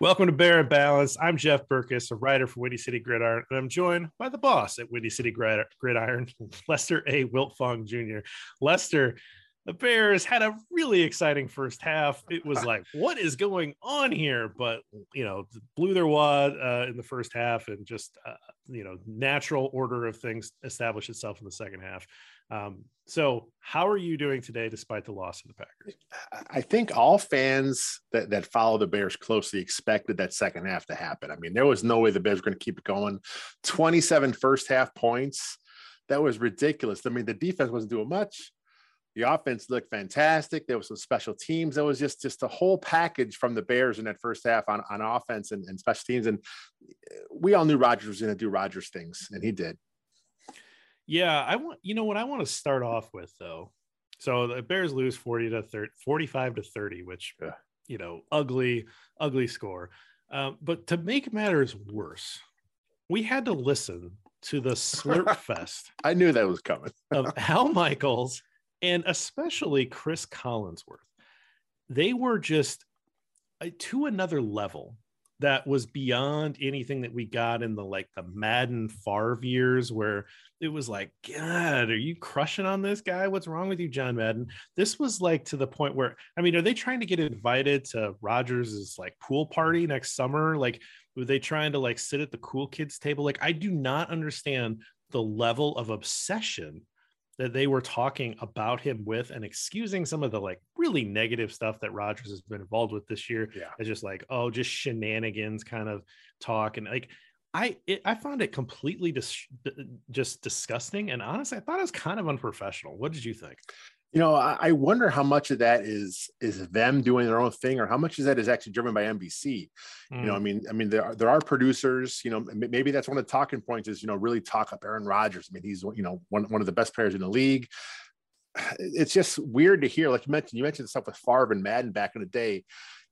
Welcome to Bear and Balance. I'm Jeff Berckes, a writer for Windy City Gridiron, and I'm joined by the boss at Windy City Gridiron, Lester A. Wiltfong Jr. Lester, the Bears had a really exciting first half. It was like, what is going on here? But you know, blew their wad uh, in the first half, and just uh, you know, natural order of things established itself in the second half. Um, so, how are you doing today, despite the loss of the Packers? I think all fans that, that follow the Bears closely expected that second half to happen. I mean, there was no way the Bears were going to keep it going. 27 first half points. That was ridiculous. I mean, the defense wasn't doing much. The offense looked fantastic. There was some special teams. There was just just a whole package from the Bears in that first half on, on offense and, and special teams. And we all knew Rodgers was going to do Rodgers things, and he did. Yeah, I want you know what I want to start off with though. So the Bears lose 40 to 30, 45 to 30, which Yeah. you know, ugly, ugly score. Um, but to make matters worse, we had to listen to the slurp fest I knew that was coming. of Al Michaels and especially Chris Collinsworth. They were just uh, to another level that was beyond anything that we got in the like the Madden Favre years where it was like, God, are you crushing on this guy? What's wrong with you, John Madden? This was like to the point where I mean, are they trying to get invited to Rodgers' like pool party next summer? Like, were they trying to like sit at the cool kids table? Like, I do not understand the level of obsession that they were talking about him with and excusing some of the like really negative stuff that Rodgers has been involved with this year. Yeah. It's just like, oh, just shenanigans kind of talk. And like, I, it, I found it completely dis- just disgusting. And honestly, I thought it was kind of unprofessional. What did you think? You know, I, I wonder how much of that is is them doing their own thing, or how much of that is actually driven by NBC. You know, I Mm. mean, I mean, there are, there are producers. You know, maybe that's one of the talking points is you know really talk up Aaron Rodgers. I mean, he's you know one one of the best players in the league. It's just weird to hear. Like you mentioned, you mentioned stuff with Favre and Madden back in the day.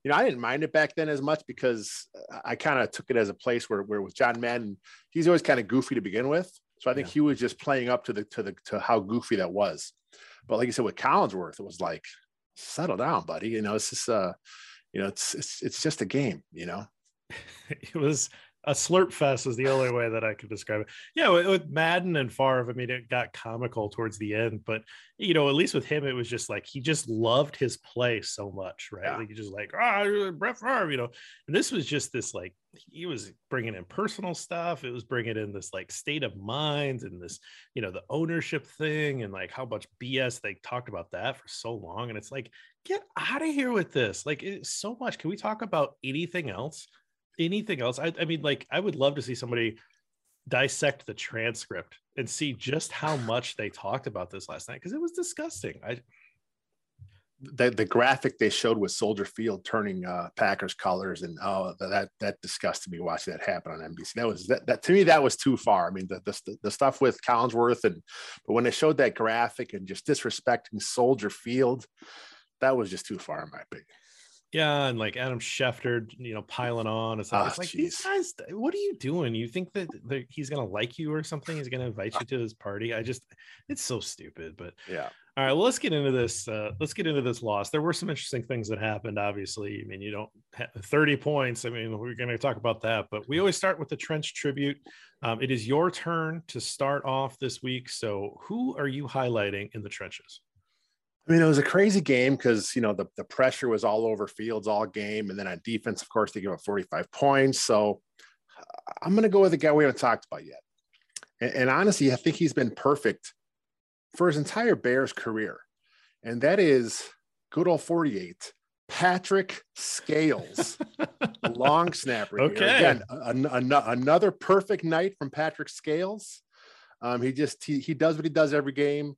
You know, I didn't mind it back then as much because I kind of took it as a place where where with John Madden, he's always kind of goofy to begin with. So I think Yeah. he was just playing up to the to the to how goofy that was. But like you said with Collinsworth, it was like, settle down, buddy. You know, it's just uh, you know, it's it's it's just a game, you know. it was a slurp fest is the only way that I could describe it. Yeah, with, with Madden and Favre, I mean, it got comical towards the end, but you know, at least with him, it was just like he just loved his play so much, right? Yeah. Like he just like ah, Brett Favre, you know. And this was just this like he was bringing in personal stuff. It was bringing in this like state of mind and this, you know, the ownership thing and like how much BS they talked about that for so long. And it's like, get out of here with this. Like it's so much. Can we talk about anything else? anything else I, I mean like i would love to see somebody dissect the transcript and see just how much they talked about this last night because it was disgusting i The the graphic they showed with Soldier Field turning uh Packers colors and oh that that disgusted me watching that happen on NBC. That was that, that to me that was too far. I mean the, the the stuff with Collinsworth and but when they showed that graphic and just disrespecting Soldier Field, that was just too far in my opinion. yeah and like adam schefter you know piling on and stuff Ah, it's like these guys what are you doing you think that, that he's gonna like you or something he's gonna invite you to his party i just it's so stupid but Yeah. All right, well, let's get into this. Uh, let's get into this loss. There were some interesting things that happened. Obviously, I mean, you don't have 30 points. I mean, we're going to talk about that, but we always start with the trench tribute. Um, it is your turn to start off this week. So, who are you highlighting in the trenches? I mean, it was a crazy game because you know the, the pressure was all over Fields all game, and then on defense, of course, they give up 45 points. So I'm going to go with a guy we haven't talked about yet. And, and, honestly, I think he's been perfect for his entire Bears career, and that is good old 48, Patrick Scales, long snapper. Okay, here. again, an, an, another perfect night from Patrick Scales. Um, he just he, he does what he does every game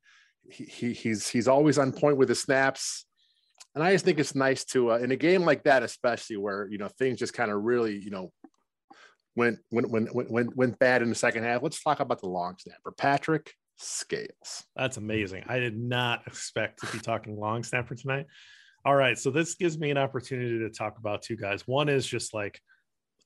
he, he's he's always on point with his snaps and i just think it's nice to uh, in a game like that especially where you know things just kind of really you know went went went went went bad in the second half let's talk about the long snapper patrick scales that's amazing i did not expect to be talking long snapper tonight all right so this gives me an opportunity to talk about two guys one is just like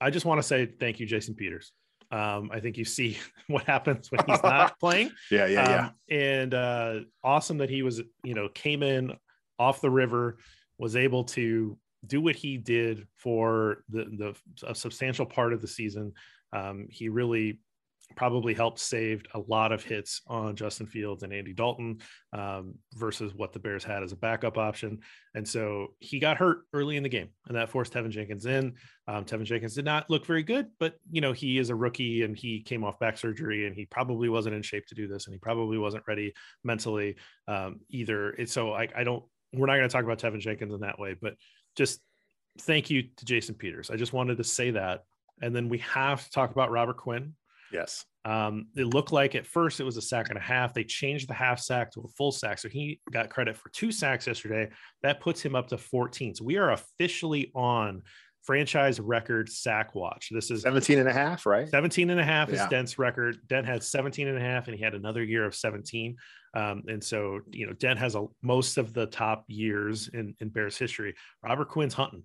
i just want to say thank you jason peters um, I think you see what happens when he's not playing. Yeah, yeah, um, yeah. And uh, awesome that he was, you know, came in off the river, was able to do what he did for the the a substantial part of the season. Um, he really probably helped saved a lot of hits on Justin Fields and Andy Dalton um, versus what the Bears had as a backup option. And so he got hurt early in the game, and that forced Teven Jenkins in. Um, Teven Jenkins did not look very good, but you know he is a rookie and he came off back surgery, and he probably wasn't in shape to do this, and he probably wasn't ready mentally um, either. so I, I don't. We're not going to talk about Teven Jenkins in that way, but just thank you to Jason Peters. I just wanted to say that. And then we have to talk about Robert Quinn Yes. Um, it looked like at first it was a sack and a half. They changed the half sack to a full sack. So he got credit for two sacks yesterday. That puts him up to 14. So we are officially on franchise record sack watch. This is 17 and a half, right? 17 and a half yeah. is Dent's record. Dent had 17 and a half and he had another year of 17. Um, and so, you know, Dent has a, most of the top years in, in Bears history. Robert Quinn's hunting.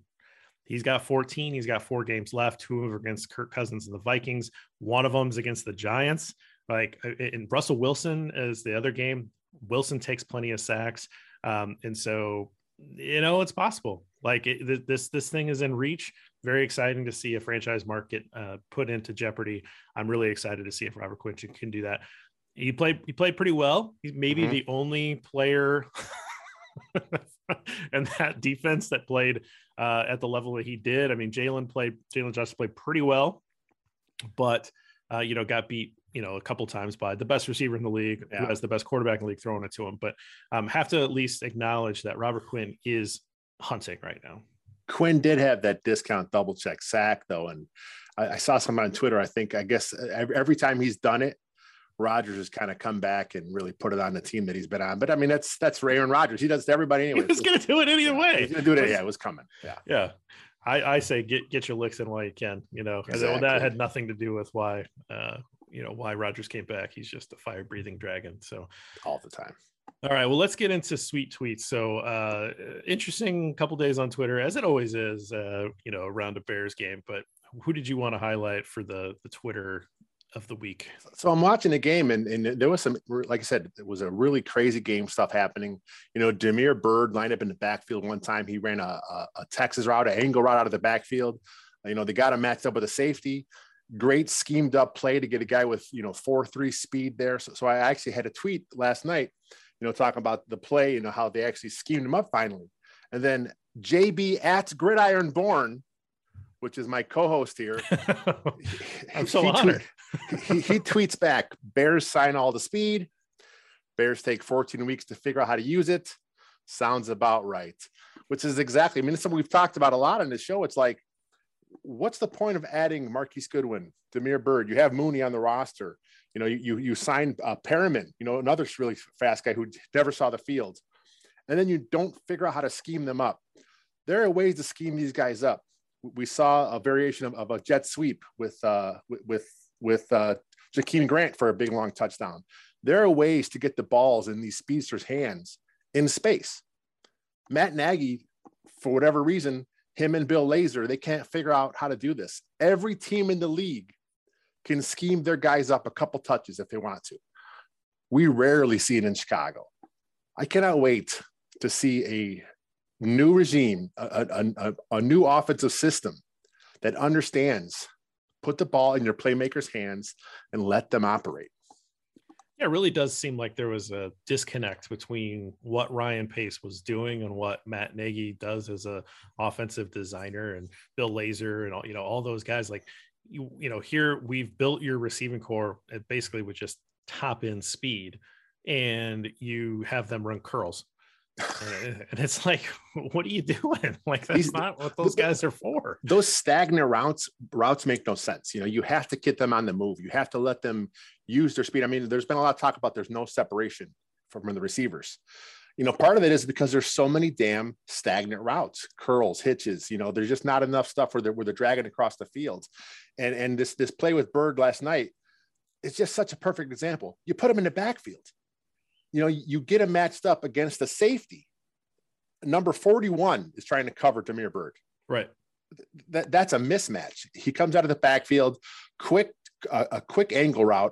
He's got 14. He's got four games left. Two of them against Kirk Cousins and the Vikings. One of them is against the Giants. Like in Russell Wilson is the other game. Wilson takes plenty of sacks, um, and so you know it's possible. Like it, this this thing is in reach. Very exciting to see a franchise market uh, put into jeopardy. I'm really excited to see if Robert Quinn can do that. He played he played pretty well. He's maybe mm-hmm. the only player and that defense that played uh, at the level that he did. I mean, Jalen played, Jalen Justice played pretty well, but, uh, you know, got beat, you know, a couple times by the best receiver in the league, yeah. who has the best quarterback in the league throwing it to him. But um, have to at least acknowledge that Robert Quinn is hunting right now. Quinn did have that discount double check sack though. And I, I saw someone on Twitter, I think, I guess every, every time he's done it, Rodgers has kind of come back and really put it on the team that he's been on. But I mean, that's that's Aaron Rodgers. He does to everybody anyway. He's going to do it either way. He's going to do it. Yeah, it was coming. Yeah, yeah. I, I say get get your licks in while you can. You know, exactly. that had nothing to do with why uh, you know why Rodgers came back. He's just a fire breathing dragon. So all the time. All right, well, let's get into sweet tweets. So, uh, interesting couple days on Twitter, as it always is, uh, you know, around a Bears game. But who did you want to highlight for the the Twitter of the week. So I'm watching the game, and, and there was some, like I said, it was a really crazy game stuff happening. You know, Damiere Byrd lined up in the backfield one time. He ran a, a, a Texas route, an angle route out of the backfield. You know, they got him matched up with a safety. Great schemed up play to get a guy with you know four three speed there. So, so I actually had a tweet last night, you know, talking about the play, you know, how they actually schemed him up finally. And then JB at Gridiron Born which is my co-host here. I'm so he, honored. he, he tweets back: Bears sign all the speed. Bears take 14 weeks to figure out how to use it. Sounds about right. Which is exactly. I mean, it's something we've talked about a lot on this show. It's like, what's the point of adding Marquise Goodwin, Damiere Byrd? You have Mooney on the roster. You know, you you, you signed uh, Perriman. You know, another really fast guy who never saw the field, and then you don't figure out how to scheme them up. There are ways to scheme these guys up we saw a variation of, of a jet sweep with uh, with with uh, Jakeem Grant for a big long touchdown. There are ways to get the balls in these speedsters' hands in space. Matt Nagy, for whatever reason, him and Bill Lazor, they can't figure out how to do this. Every team in the league can scheme their guys up a couple touches if they want to. We rarely see it in Chicago. I cannot wait to see a new regime, a, a, a, new offensive system that understands put the ball in your playmakers' hands and let them operate. Yeah, it really does seem like there was a disconnect between what Ryan Pace was doing and what Matt Nagy does as a offensive designer and Bill Lazor and all you know all those guys. Like you, you know, here we've built your receiving core basically with just top end speed, and you have them run curls and it's like, what are you doing? Like that's These, not what those guys are for. Those stagnant routes routes make no sense. You know, you have to get them on the move. You have to let them use their speed. I mean, there's been a lot of talk about there's no separation from the receivers. You know, part of it is because there's so many damn stagnant routes, curls, hitches. You know, there's just not enough stuff where they're where they're dragging across the field. And and this this play with Byrd last night, it's just such a perfect example. You put him in the backfield you know, you get him matched up against a safety. Number 41 is trying to cover Damiere Byrd. Right. That, that's a mismatch. He comes out of the backfield, quick, uh, a quick angle route.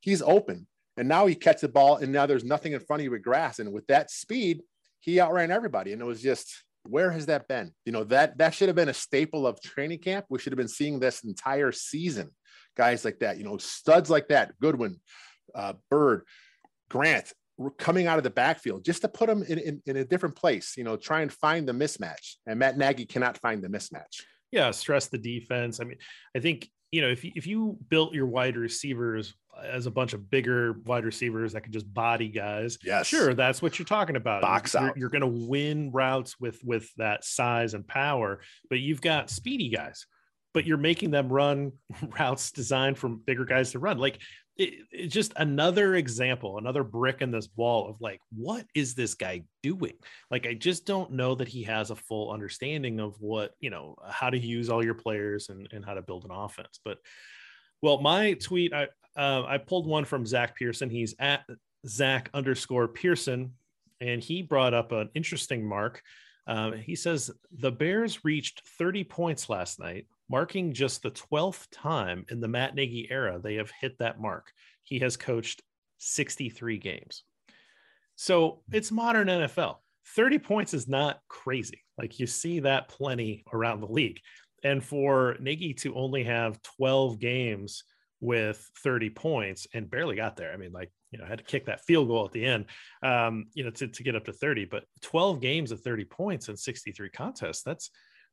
He's open. And now he catches the ball, and now there's nothing in front of you with grass. And with that speed, he outran everybody. And it was just, where has that been? You know, that that should have been a staple of training camp. We should have been seeing this entire season. Guys like that, you know, studs like that, Goodwin, uh, Byrd, Grant, coming out of the backfield just to put them in, in, in, a different place, you know, try and find the mismatch. And Matt Nagy cannot find the mismatch. Yeah, stress the defense. I mean, I think, you know, if you, if you built your wide receivers as a bunch of bigger wide receivers that could just body guys, yeah, sure, that's what you're talking about. Box you're, out. You're, you're going to win routes with with that size and power, but you've got speedy guys but you're making them run routes designed for bigger guys to run. Like it, it's just another example, another brick in this wall of like, what is this guy doing? Like, I just don't know that he has a full understanding of what, you know, how to use all your players and, and how to build an offense. But, well, my tweet, I, uh, I pulled one from Zach Pearson. He's at Zach underscore Pearson, and he brought up an interesting mark. Uh, he says the Bears reached 30 points last night, marking just the 12th time in the Matt Nagy era they have hit that mark. He has coached 63 games. So it's modern NFL. 30 points is not crazy. Like you see that plenty around the league. And for Nagy to only have 12 games with 30 points and barely got there. I mean, like, you know, had to kick that field goal at the end, um, you know, to, to get up to 30, but 12 games of 30 points and 63 contests. That's,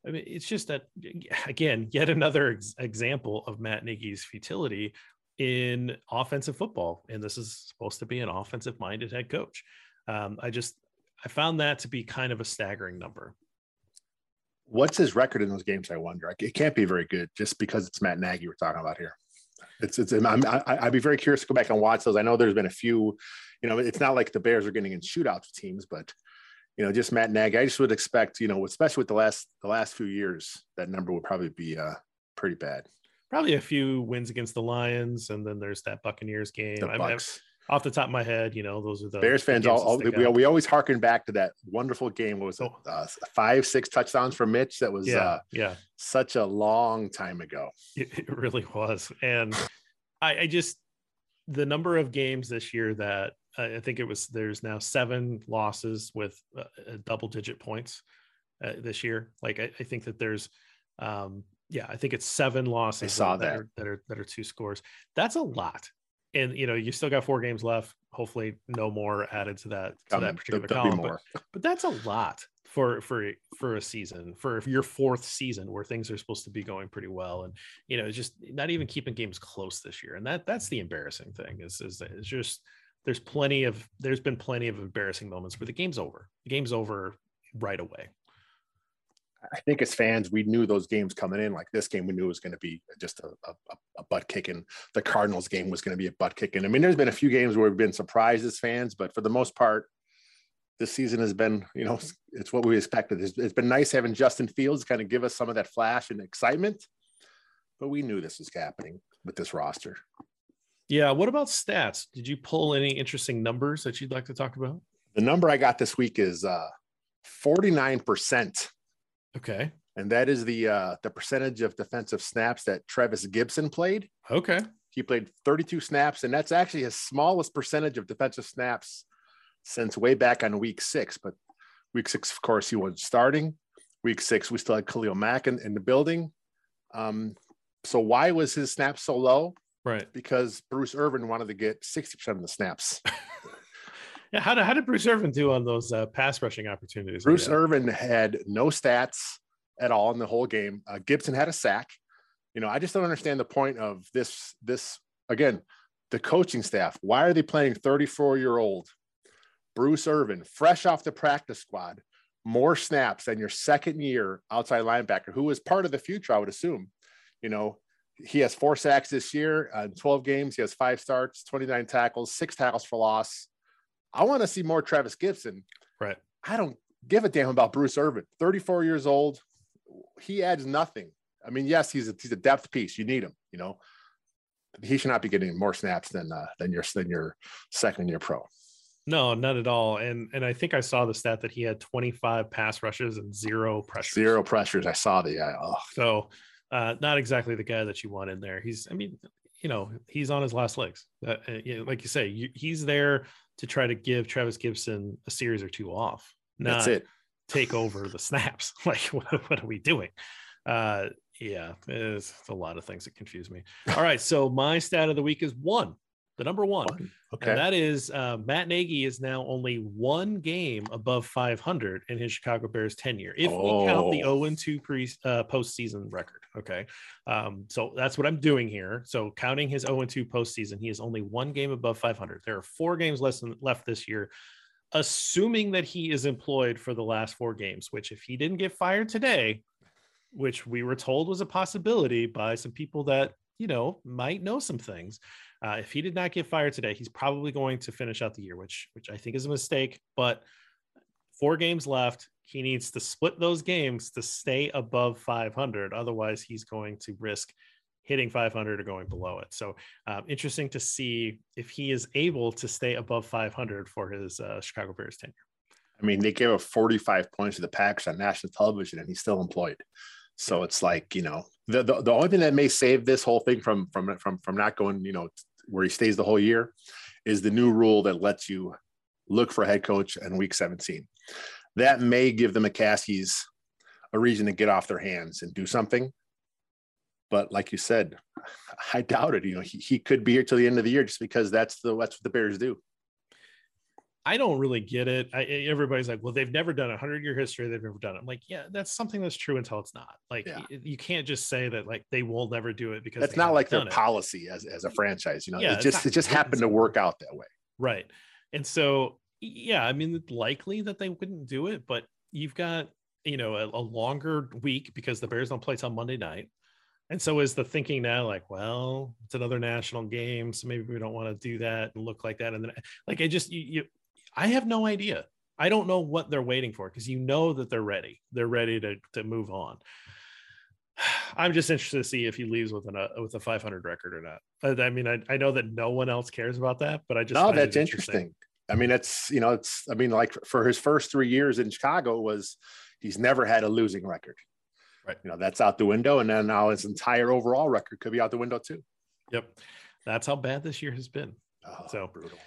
I mean, it's just that again, yet another ex- example of Matt Nagy's futility in offensive football, and this is supposed to be an offensive-minded head coach. Um, I just I found that to be kind of a staggering number. What's his record in those games? I wonder. It can't be very good, just because it's Matt Nagy we're talking about here. It's it's. I'm, I, would be very curious to go back and watch those. I know there's been a few. You know, it's not like the Bears are getting in shootouts with teams, but you know, just Matt Nagy. I just would expect, you know, especially with the last the last few years, that number would probably be uh, pretty bad. Probably a few wins against the Lions, and then there's that Buccaneers game. The Bucks. Off the top of my head, you know, those are the Bears fans. All, all we, we always harken back to that wonderful game. What was it? Oh. Uh, five, six touchdowns for Mitch. That was yeah, uh, yeah, such a long time ago. It, it really was, and I, I just the number of games this year that I think it was there's now seven losses with uh, double digit points uh, this year. Like I, I, think that there's, um, yeah, I think it's seven losses. I saw that, that. Are, that are that are two scores. That's a lot, and you know you still got four games left. Hopefully, no more added to that to that particular column. But, but that's a lot for for for a season for your fourth season where things are supposed to be going pretty well and you know just not even keeping games close this year and that that's the embarrassing thing is is, is just there's plenty of there's been plenty of embarrassing moments where the game's over. The game's over right away. I think as fans, we knew those games coming in. Like this game, we knew was going to be just a, a, a butt kicking. The Cardinals game was going to be a butt kicking. I mean, there's been a few games where we've been surprised as fans, but for the most part, this season has been, you know, it's what we expected. it's, it's been nice having Justin Fields kind of give us some of that flash and excitement, but we knew this was happening with this roster. Yeah. What about stats? Did you pull any interesting numbers that you'd like to talk about? The number I got this week is uh, 49%. Okay. And that is the uh, the percentage of defensive snaps that Trevis Gipson played. Okay. He played 32 snaps, and that's actually his smallest percentage of defensive snaps since way back on week six. But week six, of course, he was starting. Week six, we still had Khalil Mack in, in the building. Um, so why was his snap so low? Right. Because Bruce Irvin wanted to get 60% of the snaps. yeah. How did, how did Bruce Irvin do on those uh, pass rushing opportunities? Bruce Irvin had no stats at all in the whole game. Uh, Gipson had a sack. You know, I just don't understand the point of this. This again, the coaching staff. Why are they playing 34 year old Bruce Irvin, fresh off the practice squad, more snaps than your second year outside linebacker, who was part of the future, I would assume. You know, he has four sacks this year, uh, 12 games. He has five starts, 29 tackles, six tackles for loss. I want to see more Travis Gipson. Right. I don't give a damn about Bruce Irvin, 34 years old. He adds nothing. I mean, yes, he's a, he's a depth piece. You need him, you know. He should not be getting more snaps than uh, than your than your second year pro. No, not at all. And and I think I saw the stat that he had 25 pass rushes and zero pressures. Zero pressures. I saw the yeah. Oh. So uh, not exactly the guy that you want in there. He's, I mean, you know, he's on his last legs. Uh, uh you know, like you say, you, he's there to try to give Travis Gipson a series or two off. That's it. take over the snaps. like, what, what are we doing? Uh, yeah, it's, it's a lot of things that confuse me. All right, so my stat of the week is one the number one. Okay. And that is uh, Matt Nagy is now only one game above 500 in his Chicago Bears tenure, if oh. we count the 0 2 pre uh, postseason record. Okay. Um, so that's what I'm doing here. So counting his 0 2 postseason, he is only one game above 500. There are four games less than, left this year. Assuming that he is employed for the last four games, which if he didn't get fired today, which we were told was a possibility by some people that you know might know some things uh, if he did not get fired today, he's probably going to finish out the year, which which I think is a mistake. But four games left. He needs to split those games to stay above 500. Otherwise, he's going to risk hitting 500 or going below it. So um, interesting to see if he is able to stay above 500 for his uh, Chicago Bears tenure. I mean, they gave up 45 points to the Packers on national television, and he's still employed. So it's like you know, the, the, the only thing that may save this whole thing from from from from not going, you know, where he stays the whole year is the new rule that lets you look for a head coach in week 17. That may give the McCaskies a reason to get off their hands and do something. But like you said, I doubt it. You know, he, he could be here till the end of the year just because that's the that's what the Bears do. I don't really get it. I, everybody's like, well, they've never done a hundred year history. They've never done it. I'm like, yeah, that's something that's true until it's not. Like, yeah. you, you, can't just say that like they will never do it because that's not like their it. policy as, as a franchise. You know, yeah, it just it just happened to work out that way. Right. And so, yeah, I mean, likely that they wouldn't do it, but you've got you know a, a longer week because the Bears don't play till Monday night. And so is the thinking now like, well, it's another national game, so maybe we don't want to do that and look like that. And then like I just you, you I have no idea. I don't know what they're waiting for because you know that they're ready. They're ready to to move on. I'm just interested to see if he leaves with an uh, with a 500 record or not. I, mean, I, I know that no one else cares about that, but I just no, that's interesting. interesting. I mean, it's you know, it's I mean, like for his first three years in Chicago was he's never had a losing record. Right. You know, that's out the window, and then now his entire overall record could be out the window too. Yep, that's how bad this year has been. Oh, so brutal.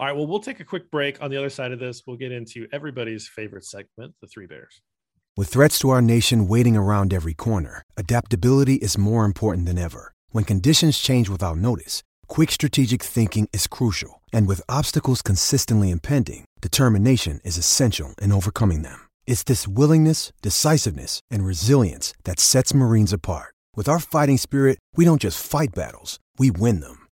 All right, well, we'll take a quick break. On the other side of this, we'll get into everybody's favorite segment, the Three Bears. With threats to our nation waiting around every corner, adaptability is more important than ever. When conditions change without notice, quick strategic thinking is crucial. And with obstacles consistently impending, determination is essential in overcoming them. It's this willingness, decisiveness, and resilience that sets Marines apart. With our fighting spirit, we don't just fight battles, we win them.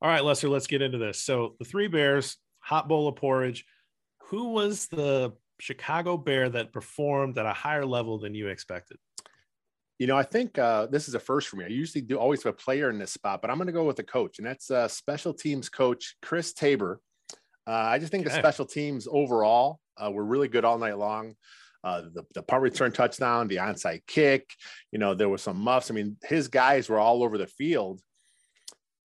All right, Lester, let's get into this. So the three bears, hot bowl of porridge. Who was the Chicago Bear that performed at a higher level than you expected? You know, I think uh, this is a first for me. I usually do always have a player in this spot, but I'm going to go with a coach, and that's uh, special teams coach Chris Tabor. Uh, I just think okay. the special teams overall uh, were really good all night long. Uh, the, the punt return touchdown, the onside kick, you know, there were some muffs. I mean, his guys were all over the field.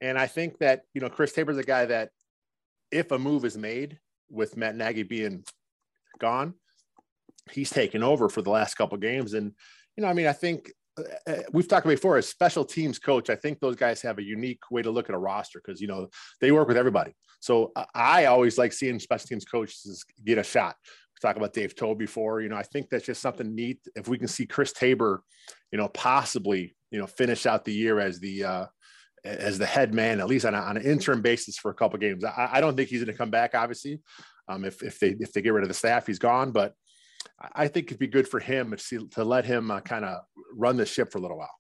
And I think that, you know, Chris Tabor's a guy that if a move is made with Matt Nagy being gone, he's taken over for the last couple games. And, you know, I mean, I think uh, uh, we've talked before as special teams coach i think those guys have a unique way to look at a roster because you know they work with everybody. So i always like seeing special teams coaches get a shot. We talked about dave toub before you know i think that's just something neat. If we can see chris tabor you know possibly you know finish out the year as the uh as the head man at least on, a, on an interim basis for a couple games I, I don't think he's going to come back obviously um if, if they if they get rid of the staff he's gone but I think it'd be good for him to, to let him uh, kind of run the ship for a little while.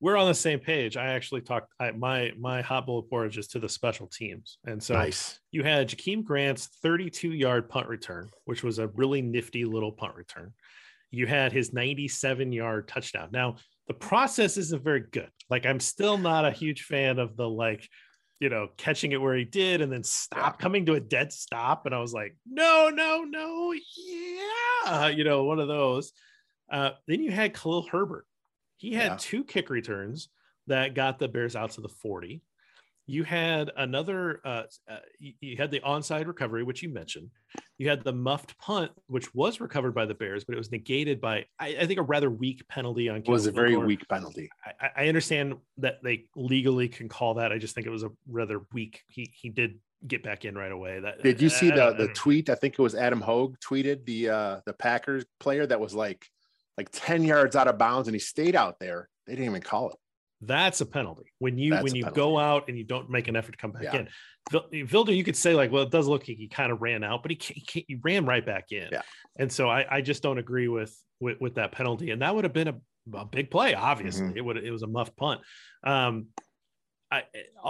We're on the same page. I actually talked. I, my my hot bullet board is to the special teams, and so nice. you had Jakeem Grant's 32 yard punt return, which was a really nifty little punt return. You had his 97 yard touchdown. Now the process isn't very good. Like I'm still not a huge fan of the like you know, catching it where he did and then stop coming to a dead stop. And I was like, no, no, no, yeah, you know, one of those. Uh, then you had Khalil Herbert. He had yeah. two kick returns that got the Bears out to the 40. You had another, uh, uh, you had the onside recovery, which you mentioned. You had the muffed punt, which was recovered by the Bears, but it was negated by, I, I think, a rather weak penalty on. It was a very weak penalty. I, I, understand that they legally can call that. I just think it was a rather weak. He he did get back in right away. That did you see the the tweet? I think it was Adam Hoge tweeted the uh the Packers player that was like like ten yards out of bounds, and he stayed out there. They didn't even call it. That's a penalty when you That's when you go out and you don't make an effort to come back yeah. in. Vildor, you could say like, well, it does look like he kind of ran out, but he, he, he ran right back in. Yeah. And so I, I just don't agree with, with with that penalty, and that would have been a, a big play. Obviously, mm-hmm. it would it was a muffed punt. Um, I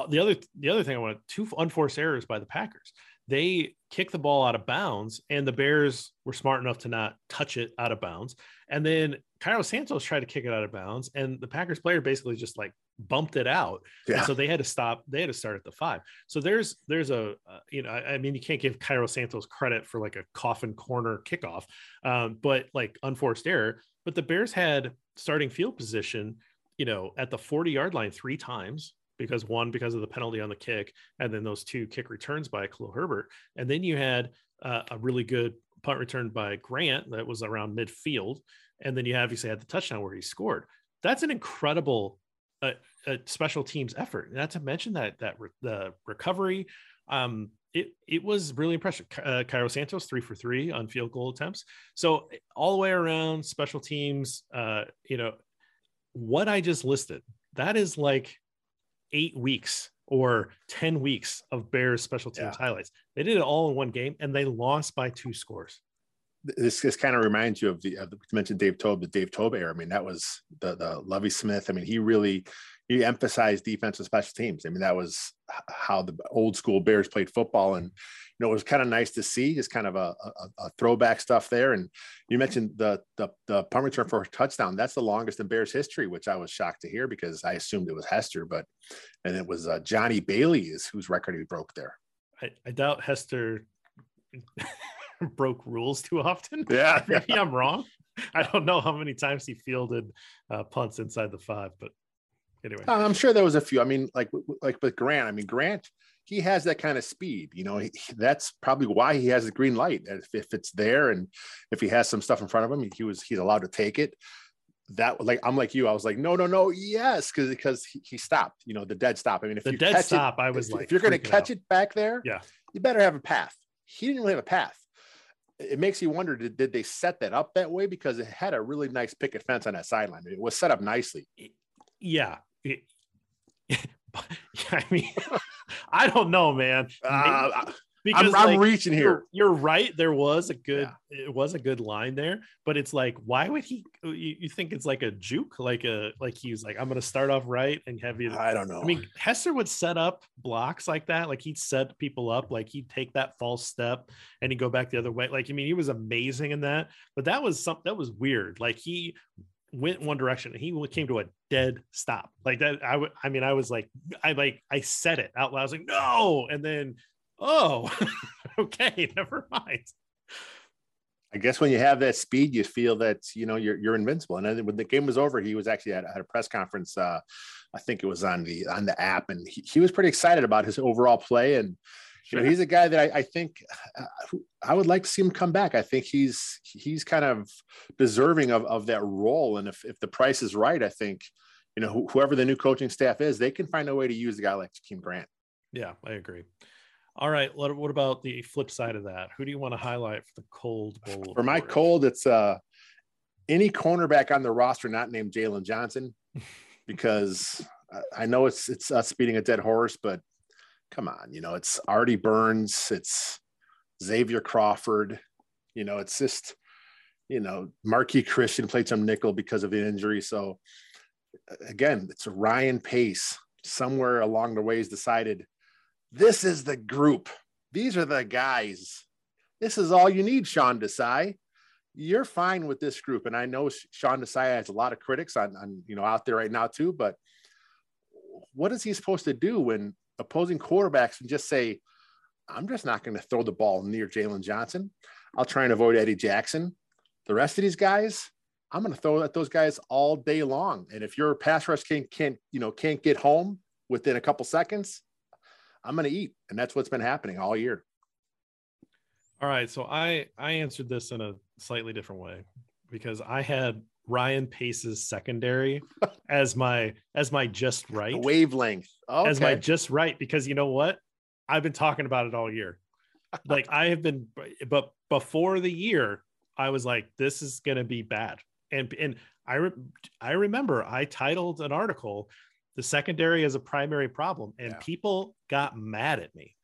the other the other thing I want two unforced errors by the Packers. They kicked the ball out of bounds, and the Bears were smart enough to not touch it out of bounds. And then Cairo Santos tried to kick it out of bounds, and the Packers player basically just like bumped it out. Yeah. And so they had to stop. They had to start at the five. So there's there's a uh, you know I, I, mean you can't give Cairo Santos credit for like a coffin corner kickoff, um, but like unforced error. But the Bears had starting field position, you know, at the 40 yard line three times because one because of the penalty on the kick, and then those two kick returns by Khalil Herbert, and then you had uh, a really good punt return by Grant that was around midfield, and then you obviously had the touchdown where he scored. That's an incredible uh, uh, special teams effort. Not to mention that that re- the recovery, um, it it was really impressive. Uh, Cairo Santos three for three on field goal attempts. So all the way around, special teams. Uh, you know what I just listed. That is like eight weeks or 10 weeks of Bears special teams yeah. highlights. They did it all in one game and they lost by two scores. This, this kind of reminds you of the, uh, you mentioned Dave Toub, the Dave Toub era. I mean, that was the, the Lovie Smith. I mean, he really, he emphasized defensive special teams. I mean, that was how the old school Bears played football. And you know, it was kind of nice to see just kind of a, a, a, throwback stuff there. And you mentioned the, the, the punt return for a touchdown. That's the longest in Bears history, which I was shocked to hear because I assumed it was Hester, but, and it was uh, Johnny Bailey is whose record he broke there. I, I doubt Hester broke rules too often. Yeah. Maybe I'm wrong. I don't know how many times he fielded uh, punts inside the five, but anyway. Uh, I'm sure there was a few. I mean, like, like with Grant, I mean, Grant, he has that kind of speed. You know, he, that's probably why he has the green light. If, if it's there and if he has some stuff in front of him, he was he's allowed to take it. That like I'm like you. I was like, no, no, no, yes, because because he, he, stopped. You know, the dead stop. I mean, if the you dead stop, it, I was if, like, if you're going to catch out. it back there, yeah, you better have a path. He didn't really have a path. It makes you wonder: did, did they set that up that way because it had a really nice picket fence on that sideline? It was set up nicely. Yeah. It, I mean, I don't know, man. Uh, because I'm, I'm reaching here. You're, you're, right. There was a good, yeah. it was a good line there, but it's like, why would he? You, you, think it's like a juke, like a like he's like, I'm going to start off right and have you. I don't know. I mean, Hester would set up blocks like that, like he'd set people up, like he'd take that false step and he'd go back the other way. Like, I mean, he was amazing in that, but that was something that was weird. Like he went one direction and he came to a dead stop like that i i mean i was like i like i said it out loud i was like no and then oh okay never mind I guess when you have that speed, you feel that you know you're you're invincible. And then when the game was over, he was actually at, at a press conference. Uh, I think it was on the on the app, and he, he was pretty excited about his overall play. And you know, he's a guy that I, I think uh, I would like to see him come back. I think he's he's kind of deserving of of that role. And if if the price is right, I think you know wh- whoever the new coaching staff is, they can find a way to use a guy like Jakeem Grant. Yeah, I agree. All right. What, what about the flip side of that? Who do you want to highlight for the cold bowl? For my cold, it's uh any cornerback on the roster not named Jaylon Johnson, because I know it's it's us beating a dead horse, but come on, you know, it's Artie Burns, it's Xavier Crawford, you know, it's just, you know, Marqui Christian played some nickel because of the injury. So again, it's Ryan Pace somewhere along the ways decided this is the group. These are the guys. This is all you need, Sean Desai. You're fine with this group. And I know Sean Desai has a lot of critics on, on, you know, out there right now too, but what is he supposed to do when opposing quarterbacks and just say, I'm just not going to throw the ball near Jaylon Johnson. I'll try and avoid Eddie Jackson. The rest of these guys, I'm going to throw at those guys all day long. And if your pass rush can't, can't you know, can't get home within a couple seconds, I'm going to eat. And that's what's been happening all year. All right. So I, I answered this in a slightly different way because I had Ryan Pace's secondary as my, as my just right the wavelength okay. as my just right, because you know what? I've been talking about it all year. like I have been, but before the year, I was like, this is going to be bad. And, and I, re- I remember I titled an article the secondary is a primary problem and yeah. people got mad at me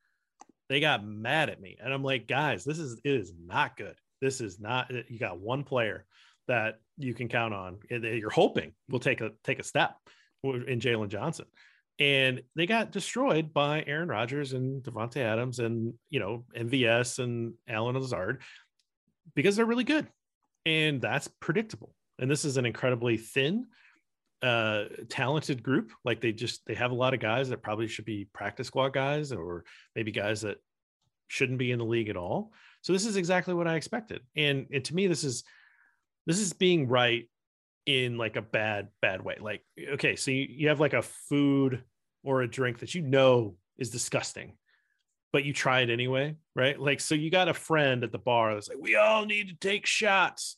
they got mad at me and i'm like guys this is it is not good this is not you got one player that you can count on you're hoping will take a take a step in Jaylon Johnson. And they got destroyed by Aaron Rodgers and Davante Adams and you know MVS and Allen Lazard because they're really good. And that's predictable. And this is an incredibly thin uh talented group. Like they just they have a lot of guys that probably should be practice squad guys or maybe guys that shouldn't be in the league at all. So this is exactly what i expected. And, and to me this is this is being right in like a bad bad way like okay so you, you have like a food or a drink that you know is disgusting but you try it anyway right like so you got a friend at the bar that's like we all need to take shots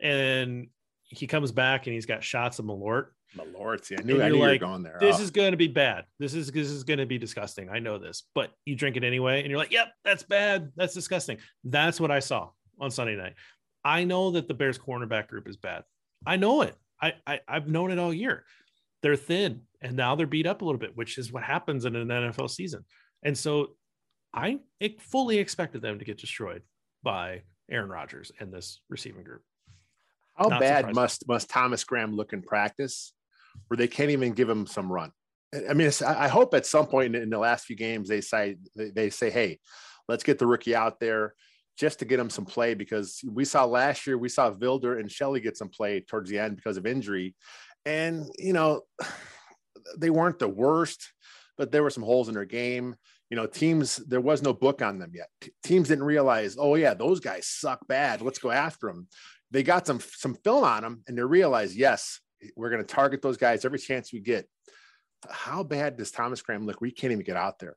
and he comes back and he's got shots of malort Malort. I knew, I knew like, you were going there. This oh. is going to be bad. This is this is going to be disgusting. I know this, but you drink it anyway, and you're like, "Yep, that's bad. That's disgusting." That's what I saw on Sunday night. I know that the Bears cornerback group is bad. I know it. I, I I've known it all year. They're thin, and now they're beat up a little bit, which is what happens in an NFL season. And so, I fully expected them to get destroyed by Aaron Rodgers and this receiving group. How Not bad must must Thomas Graham look in practice where they can't even give him some run. I mean, I hope at some point in the last few games they say they say, "Hey, let's get the rookie out there just to get him some play." Because we saw last year, we saw Vildor and Shelley get some play towards the end because of injury, and you know, they weren't the worst, but there were some holes in their game. You know, teams there was no book on them yet. Teams didn't realize, oh yeah, those guys suck bad. Let's go after them. They got some some film on them, and they realized, yes, we're going to target those guys every chance we get. How bad does Thomas Graham look? We can't even get out there.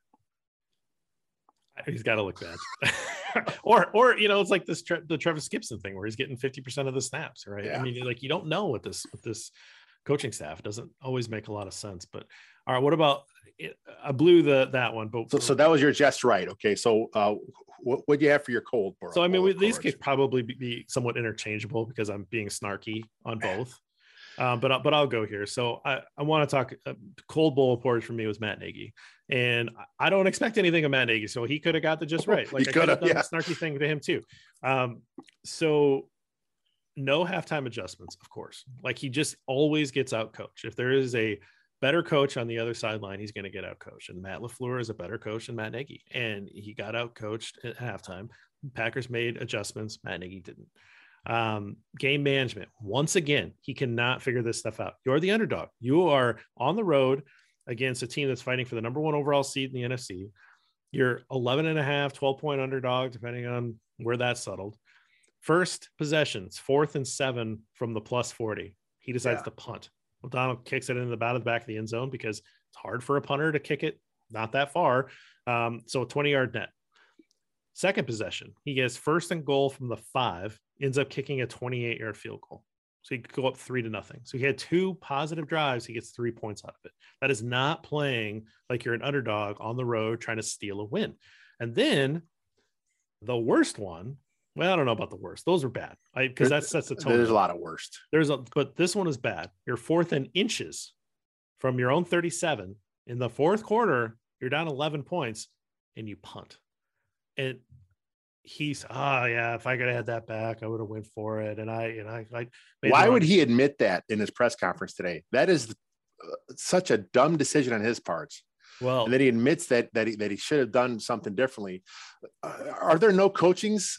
He's got to look bad. or, or you know, it's like this the Travis Gipson thing where he's getting fifty percent of the snaps, right? Yeah. I mean, like you don't know what this with this coaching staff. It doesn't always make a lot of sense. But all right, what about I blew the that one, but so, so that was your just right. Okay, so uh, what what do you have for your cold? So I mean, we, these could probably be somewhat interchangeable because I'm being snarky on both. Um, but but I'll go here. So I, I want to talk. Uh, cold bowl of porridge for me was Matt Nagy, and I don't expect anything of Matt Nagy, so he could have got the just right. Like I could have done yeah. a snarky thing to him too. Um, so no halftime adjustments, of course. Like he just always gets out coached. If there is a better coach on the other sideline, he's going to get out coached. And Matt LaFleur is a better coach than Matt Nagy, and he got out coached at halftime. Packers made adjustments. Matt Nagy didn't. Um, game management. Once again, he cannot figure this stuff out. You're the underdog. You are on the road against a team that's fighting for the number one overall seed in the NFC. You're 11 and a half, 12 point underdog, depending on where that's settled. First possessions, fourth and seven from the plus 40. He decides yeah. to punt. O'Donnell kicks it into the back of the back of the end zone because it's hard for a punter to kick it not that far. Um, so a 20 yard net. Second possession, he gets first and goal from the five, ends up kicking a 28 yard field goal. So he could go up three to nothing. So he had two positive drives. He gets three points out of it. That is not playing like you're an underdog on the road trying to steal a win. And then the worst one, well, I don't know about the worst. Those are bad. because that sets the tone. There's a lot of worst. There's a but this one is bad. You're fourth in inches from your own 37. In the fourth quarter, you're down 11 points and you punt. And he's ah oh, yeah if i could have had that back i would have went for it and i and i like why would he admit that in his press conference today? That is uh, such a dumb decision on his part well and then he admits that that he, that he should have done something differently. Uh, are there no coachings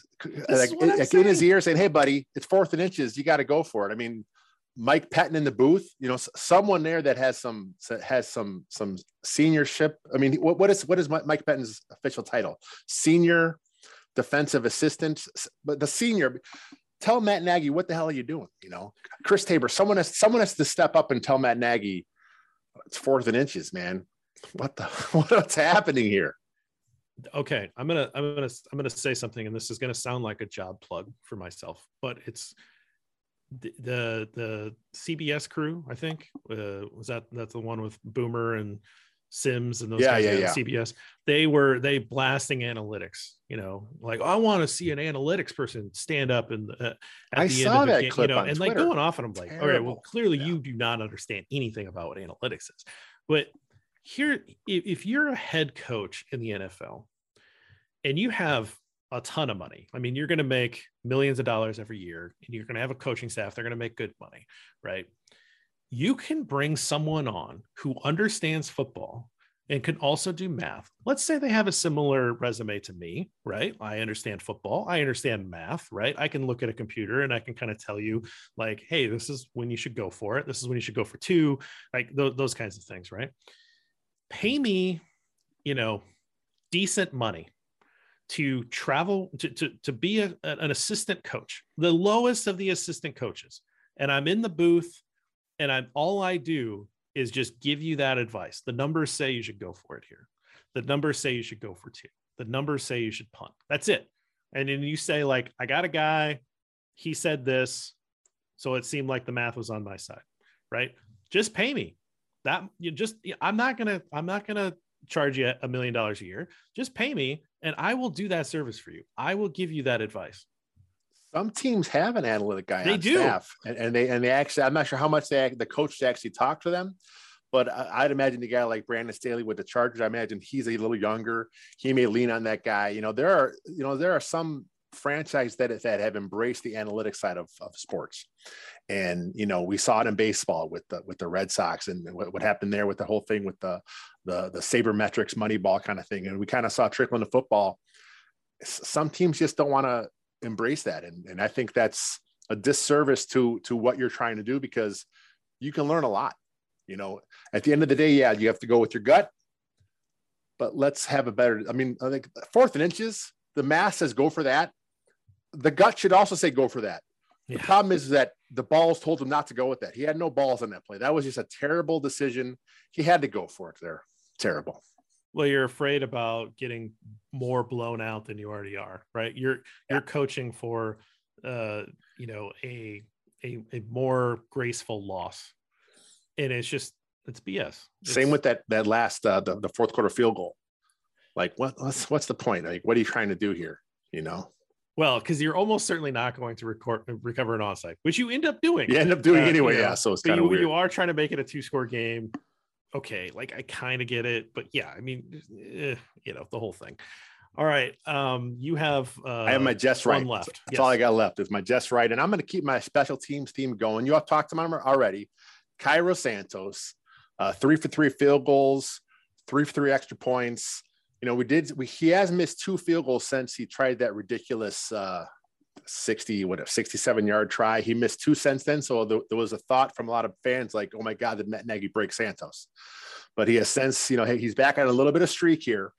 like, like in his ear saying hey buddy it's fourth and inches you got to go for it. I mean Mike Pettine in the booth, you know, someone there that has some has some some seniorship. I mean, what, what is what is Mike Pettine's official title? Senior defensive assistant, but the senior. Tell Matt Nagy what the hell are you doing? You know, Chris Tabor. Someone has someone has to step up and tell Matt Nagy it's fourth and inches, man. What the what's happening here? Okay, I'm gonna I'm gonna I'm gonna say something, and this is gonna sound like a job plug for myself, but it's the the, the CBS crew. I think uh, was that that's the one with Boomer and Simms and those yeah, guys yeah, yeah. CBS, they were they blasting analytics. You know, like I want to see an analytics person stand up and uh, at I the saw end of that game, clip you know, and Twitter. like going off, and I'm like, Terrible. all right, well, clearly yeah. you do not understand anything about what analytics is. But here, if, if you're a head coach in the NFL and you have a ton of money, I mean, you're going to make millions of dollars every year, and you're going to have a coaching staff. They're going to make good money, right? You can bring someone on who understands football and can also do math. Let's say they have a similar resume to me, right? I understand football, I understand math, right? I can look at a computer and I can kind of tell you, like, hey, this is when you should go for it. This is when you should go for two, like th- those kinds of things, right? Pay me, you know, decent money to travel to, to, to be a, an assistant coach, the lowest of the assistant coaches. And I'm in the booth and I'm all I do is just give you that advice. The numbers say you should go for it here. The numbers say you should go for two. The numbers say you should punt. That's it. And then you say like, I got a guy. He said this, so it seemed like the math was on my side, right? Just pay me. That you just I'm not gonna I'm not gonna charge you a million dollars a year. Just pay me, and I will do that service for you. I will give you that advice some teams have an analytic guy they on do. staff, and, and, they and they actually. I'm not sure how much they the coach actually talk to them, but I'd imagine the guy like Brandon Staley with the Chargers. I imagine he's a little younger. He may lean on that guy. You know, there are you know there are some franchises that that have embraced the analytic side of, of sports, and you know we saw it in baseball with the with the Red Sox and what, what happened there with the whole thing with the the the sabermetrics Moneyball kind of thing, and we kind of saw trickle into football. Some teams just don't want to embrace that. And, and i think that's a disservice to to what you're trying to do because you can learn a lot you know? At the end of the day yeah you have to go with your gut but let's have a better i mean i think fourth and inches the math says go for that. The gut should also say go for that. Yeah. the problem is that the balls told him not to go with that. He had no balls on that play. That was just a terrible decision. He had to go for it. There terrible well you're afraid about getting more blown out than you already are right you're yeah. you're coaching for uh you know a a, a more graceful loss and it's just it's bs it's, same with that that last uh the, the fourth quarter field goal like what what's what's the point like what are you trying to do here you know well, because you're almost certainly not going to record, recover an onside, which you end up doing. You end up doing uh, anyway, you know, yeah. So it's kind of you. You are trying to make it a two score game okay, like I kind of get it, but yeah, I mean, eh, you know, the whole thing. All right, um, you have. Uh, I have my just right left. That's yes. all I got left is my just right, and I'm going to keep my special teams team going. You have talked to them already. Cairo Santos, uh, three for three field goals, three for three extra points. You know, we did. We, he has missed two field goals since he tried that ridiculous uh, 60 what a 67 yard try. He missed two cents then, so there, there, was a thought from a lot of fans like, "Oh my God, did Matt Nagy break Santos?" But he has since, you know, hey, he's back on a little bit of streak here,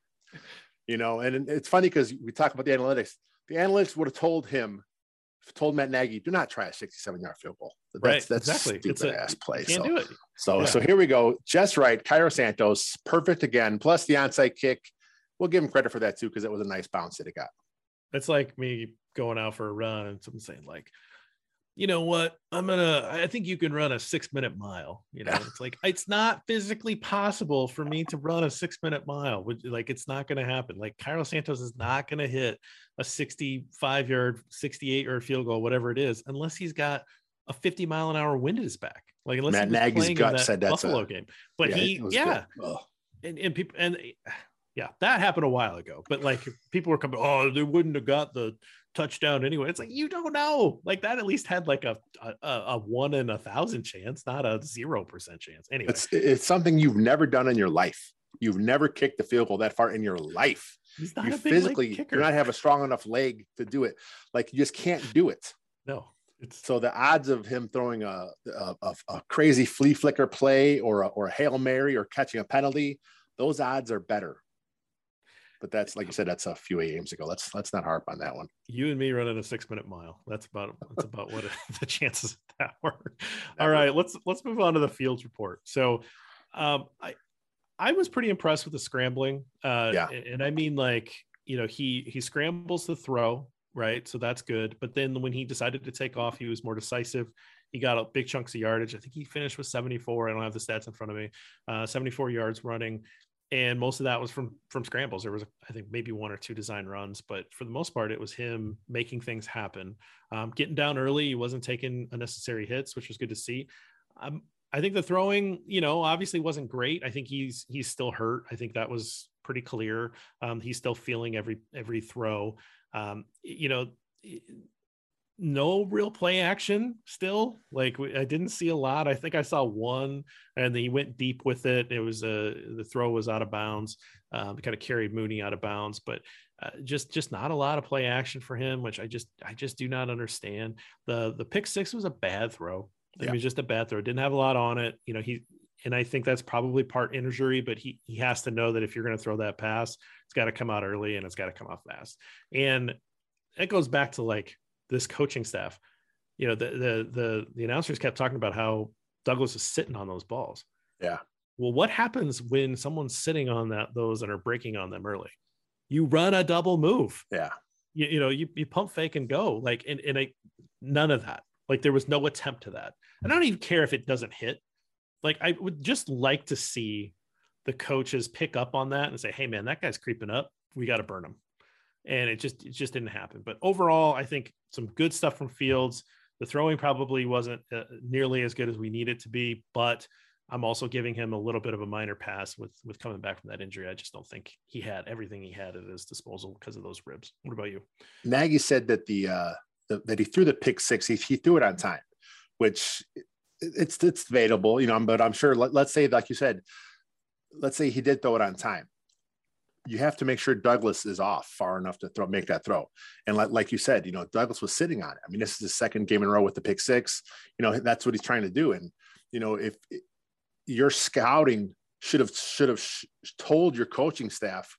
you know. And it's funny because we talk about the analytics. The analytics would have told him, told Matt Nagy, "Do not try a 67 yard field goal." That's, right, that's exactly. stupid it's a, ass play. Can't so, do it. So, yeah. so here we go. Just right, Cairo Santos, perfect again. Plus the onside kick. We'll give him credit for that too because it was a nice bounce that it got. It's like me going out for a run and someone saying like, you know what, I'm gonna. I think you can run a six minute mile. You know, it's like it's not physically possible for me to run a six minute mile. Like it's not to happen. Like Cairo Santos is not to hit a 65 yard, 68 yard field goal, whatever it is, unless he's got a 50 mile an hour wind at his back. Like unless Matt Nagy's gut said that's Buffalo a, game, but yeah, he yeah. And, and people and yeah, that happened a while ago. But like people were coming, oh, they wouldn't have got the touchdown anyway. It's like you don't know. Like that at least had like a a, a one in a thousand chance, not a zero percent chance. Anyway, it's it's something you've never done in your life. You've never kicked the field goal that far in your life. He's not you physically do not have a strong enough leg to do it. Like you just can't do it. No. It's... So the odds of him throwing a, a, a crazy flea flicker play or a, or a hail mary or catching a penalty, those odds are better but that's like you said, that's a few games ago. Let's let's not harp on that one. You and me running a six minute mile. That's about that's about what the chances of that were. All right, let's let's move on to the fields report. So, um, I I was pretty impressed with the scrambling. Uh, yeah, and, and I mean like you know he he scrambles the throw right, so that's good. But then when he decided to take off, he was more decisive. He got a big chunks of yardage. I think he finished with 74. I don't have the stats in front of me. Uh, 74 yards running and most of that was from from scrambles. There was, I think, maybe one or two design runs, but for the most part, it was him making things happen, um, getting down early. He wasn't taking unnecessary hits, which was good to see. Um, I think the throwing, you know, obviously wasn't great. I think he's he's still hurt. I think that was pretty clear. Um, he's still feeling every every throw. Um, you know, no real play action still. Like I didn't see a lot. I think I saw one, and he went deep with it. It was a uh, the throw was out of bounds. Um, kind of carried Mooney out of bounds, but uh, just just not a lot of play action for him, which I just I just do not understand. The the pick six was a bad throw. Yeah. It was just a bad throw. Didn't have a lot on it. You know he. And I think that's probably part injury, but he he has to know that if you're going to throw that pass, it's got to come out early and it's got to come out fast. And it goes back to like this coaching staff. You know, the the the the announcers kept talking about how Douglas is sitting on those balls. Yeah. Well, what happens when someone's sitting on that those and are breaking on them early? You run a double move. Yeah. You, you know, you, you pump fake and go. Like and, and I none of that. Like there was no attempt to that. And I don't even care if it doesn't hit. Like I would just like to see the coaches pick up on that and say, hey man, that guy's creeping up. We got to burn him and it just it just didn't happen. But overall, I think some good stuff from Fields. The throwing probably wasn't uh, nearly as good as we need it to be, but I'm also giving him a little bit of a minor pass with with coming back from that injury. I just don't think he had everything he had at his disposal because of those ribs. What about you? Nagy said that the, uh, the that he threw the pick six. He, he threw it on time, which it's it's debatable, you know. But I'm sure. Let, let's say, like you said, let's say he did throw it on time you have to make sure Douglas is off far enough to throw, make that throw. And like, like you said, you know, Douglas was sitting on it. I mean, this is his second game in a row with the pick six. You know, that's what he's trying to do. And you know, if your scouting should have should have told your coaching staff,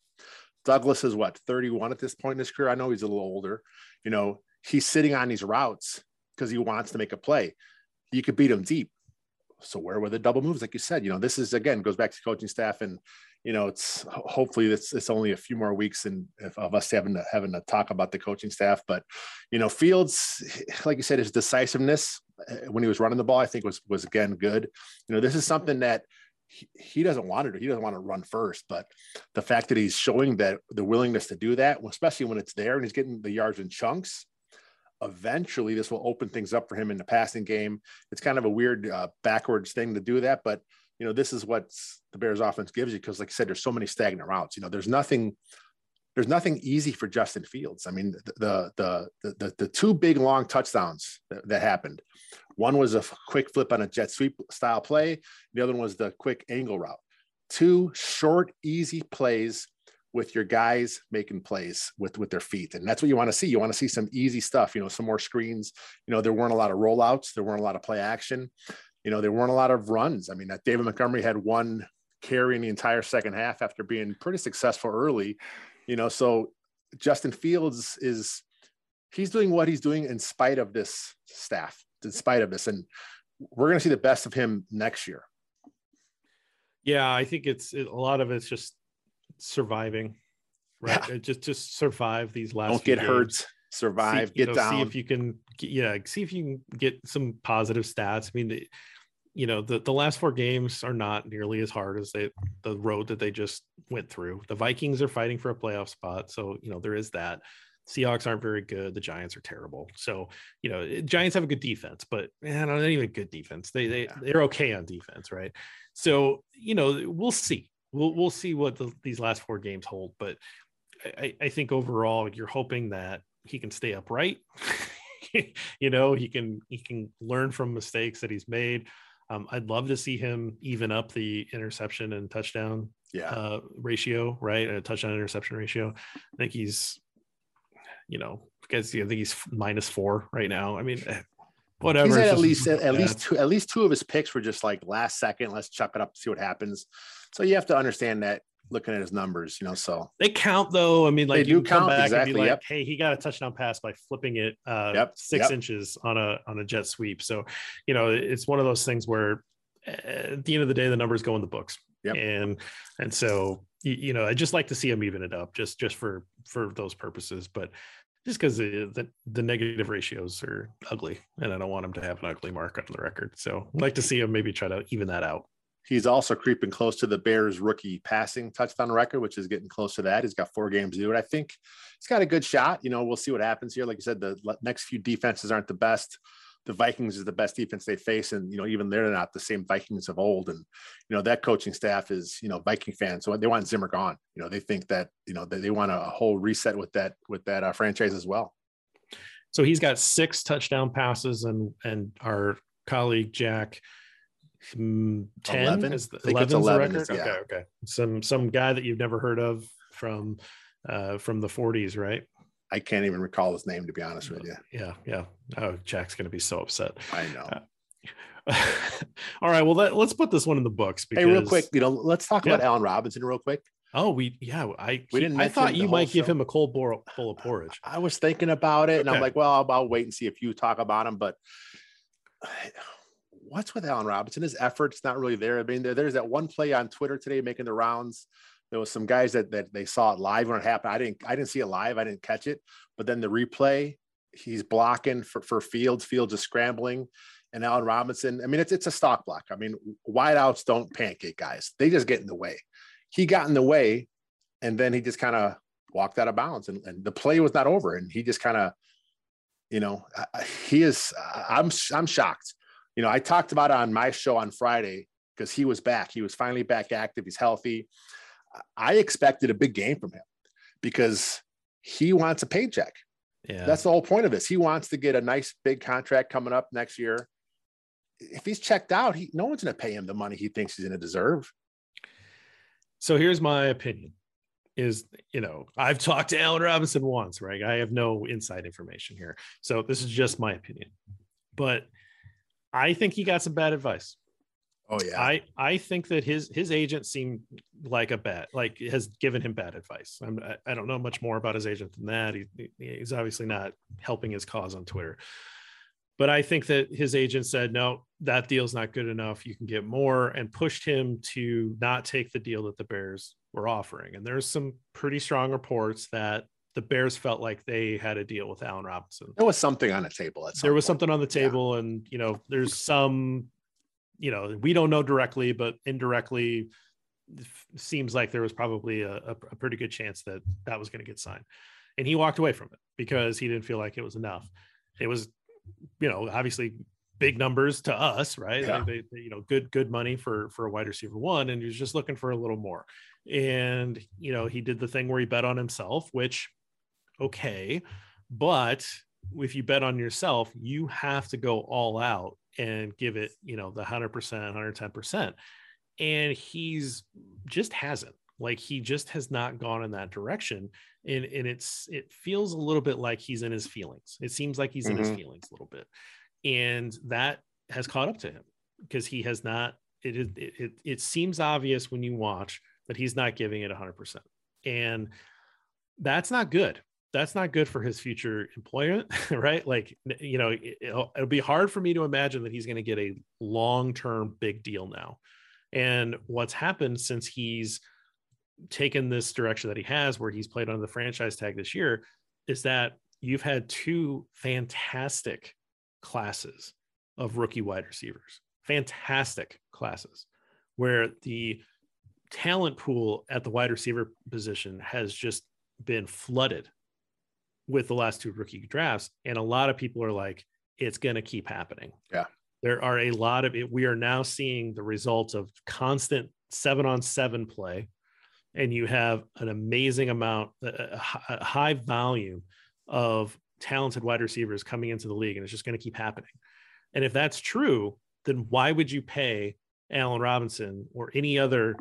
Douglas is what 31 at this point in his career. I know he's a little older. You know, he's sitting on these routes because he wants to make a play. You could beat him deep. So where were the double moves? Like you said, you know, this is again goes back to coaching staff and you know, it's hopefully it's it's only a few more weeks and of us having to having to talk about the coaching staff. But you know, Fields, like you said, his decisiveness eh, when he was running the ball, I think was was again good. You know, this is something that he, he doesn't want to do. He doesn't want to run first, but the fact that he's showing that the willingness to do that, especially when it's there and he's getting the yards in chunks, eventually this will open things up for him in the passing game. It's kind of a weird uh, backwards thing to do that, but you know, this is what the Bears offense gives you. Cause like I said, there's so many stagnant routes, you know, there's nothing, there's nothing easy for Justin Fields. I mean, the, the, the, the, the two big long touchdowns that, that, happened. One was a quick flip on a jet sweep style play. The other one was the quick angle route. Two short, easy plays with your guys making plays with with their feet. And that's what you want to see. You want to see some easy stuff you know some more screens. You know there weren't a lot of rollouts. There weren't a lot of play action. You know there weren't a lot of runs. I mean that david montgomery had one carry in the entire second half after being pretty successful early you know so justin fields is he's doing what he's doing in spite of this staff in spite of this. And we're going to see the best of him next year. Yeah i think it's it, a lot of it's just surviving, right? Yeah. Uh, just just survive these last. Don't get games. hurt. Survive. See, get know, down. See if you can. Yeah. See if you can get some positive stats. I mean, the, you know, the the last four games are not nearly as hard as they the road that they just went through. The Vikings are fighting for a playoff spot, so you know there is that. Seahawks aren't very good. The Giants are terrible. So, you know, Giants have a good defense, but man, not even good defense. They they they're okay on defense, right? So, you know, we'll see we'll we'll see what the, these last four games hold. But I, I think overall, you're hoping that he can stay upright. you know, he can he can learn from mistakes that he's made. Um, I'd love to see him even up the interception and touchdown yeah. uh, ratio, right? A touchdown interception ratio. I think he's, you know, because you know, I think he's minus four right now. I mean, eh, whatever. He's at least at, at least two at least two of his picks were just like last second. Let's chuck it up, see what happens. So you have to understand that looking at his numbers, you know. So they count though. I mean, like they do count back exactly. And be like, yep. hey, he got a touchdown pass by flipping it uh, yep. six yep. inches on a on a jet sweep. So you know, it's one of those things where at the end of the day, the numbers go in the books. Yep. And and so you, you know, I just like to see him even it up just just for for those purposes. But just because the, the, the negative ratios are ugly, and I don't want him to have an ugly mark on the record. So I'd like to see him maybe try to even that out. He's also creeping close to the Bears rookie passing touchdown record, which is getting close to that. He's got four games to do it. I think he's got a good shot. You know, we'll see what happens here. Like you said, the next few defenses aren't the best. The Vikings is the best defense they face, and you know, even they're not the same Vikings of old. And you know, that coaching staff is you know Viking fans, so they want Zimmer gone. You know, they think that you know they want a whole reset with that with that uh, franchise as well. So he's got six touchdown passes, and and our colleague Jack 10 11 is the, 11 the record is, yeah. okay okay some some guy that you've never heard of from uh from the 40s right i can't even recall his name to be honest with you yeah yeah oh jack's gonna be so upset i know uh, all right well let, us put this one in the books because... hey real quick you know let's talk yeah. about Allen robinson real quick Oh, we yeah. I we didn't. I thought you might show. give him a cold bowl, bowl of porridge. I was thinking about it, okay. and I'm like, well, I'll, I'll, wait and see if you talk about him. But what's with Allen Robinson? His effort's not really there. I mean, there, there's that one play on Twitter today making the rounds. There was some guys that that they saw it live when it happened. I didn't I didn't see it live. I didn't catch it. But then the replay, he's blocking for, for Fields. Fields is scrambling. And Allen Robinson, I mean, it's it's a stock block. I mean, wideouts don't pancake guys. They just get in the way. He got in the way, and then he just kind of walked out of bounds, and, and the play was not over. And he just kind of, you know, he is. I'm I'm shocked you know, I talked about it on my show on Friday because he was back. He was finally back active. He's healthy. I expected a big game from him because he wants a paycheck. Yeah. That's the whole point of this. He wants to get a nice big contract coming up next year. If he's checked out, he no one's going to pay him the money he thinks he's going to deserve. So here's my opinion is you know I've talked to Allen Robinson once, right? I have no inside information here. So this is just my opinion. But I think he got some bad advice. Oh yeah. I I think that his his agent seemed like a bad like has given him bad advice. I'm, I don't know much more about his agent than that. He, he's obviously not helping his cause on Twitter. But I think that his agent said, no, that deal's not good enough. You can get more and pushed him to not take the deal that the Bears were offering. And there's some pretty strong reports that the Bears felt like they had a deal with Allen Robinson. There was something on the table. there was point. something on the table, yeah. and you know, there's some, you know, we don't know directly, but indirectly, seems like there was probably a, a, pretty good chance that that was going to get signed, and he walked away from it because he didn't feel like it was enough. It was, you know, obviously big numbers to us, right? Yeah. They, they, you know, good good money for for a wide receiver one, and he was just looking for a little more. And you know, he did the thing where he bet on himself, which okay. But if you bet on yourself, you have to go all out and give it, you know, the 100%, 110%. And he's just hasn't Like he just has not gone in that direction. And, and it's it feels a little bit like he's in his feelings. It seems like he's mm-hmm. in his mm-hmm. feelings a little bit. And that has caught up to him because he has not it, it it it seems obvious when you watch that he's not giving it 100%. And that's not good. That's not good for his future employment, right? Like, you know, it, it'll, it'll be hard for me to imagine that he's going to get a long term big deal now. And what's happened since he's taken this direction that he has, where he's played under the franchise tag this year, is that you've had two fantastic classes of rookie wide receivers, fantastic classes, where the talent pool at the wide receiver position has just been flooded with the last two rookie drafts. And a lot of people are like, it's going to keep happening. Yeah. There are a lot of it. We are now seeing the results of constant seven on seven play. And you have an amazing amount, a high volume of talented wide receivers coming into the league. And it's just going to keep happening. And if that's true, then why would you pay Allen Robinson or any other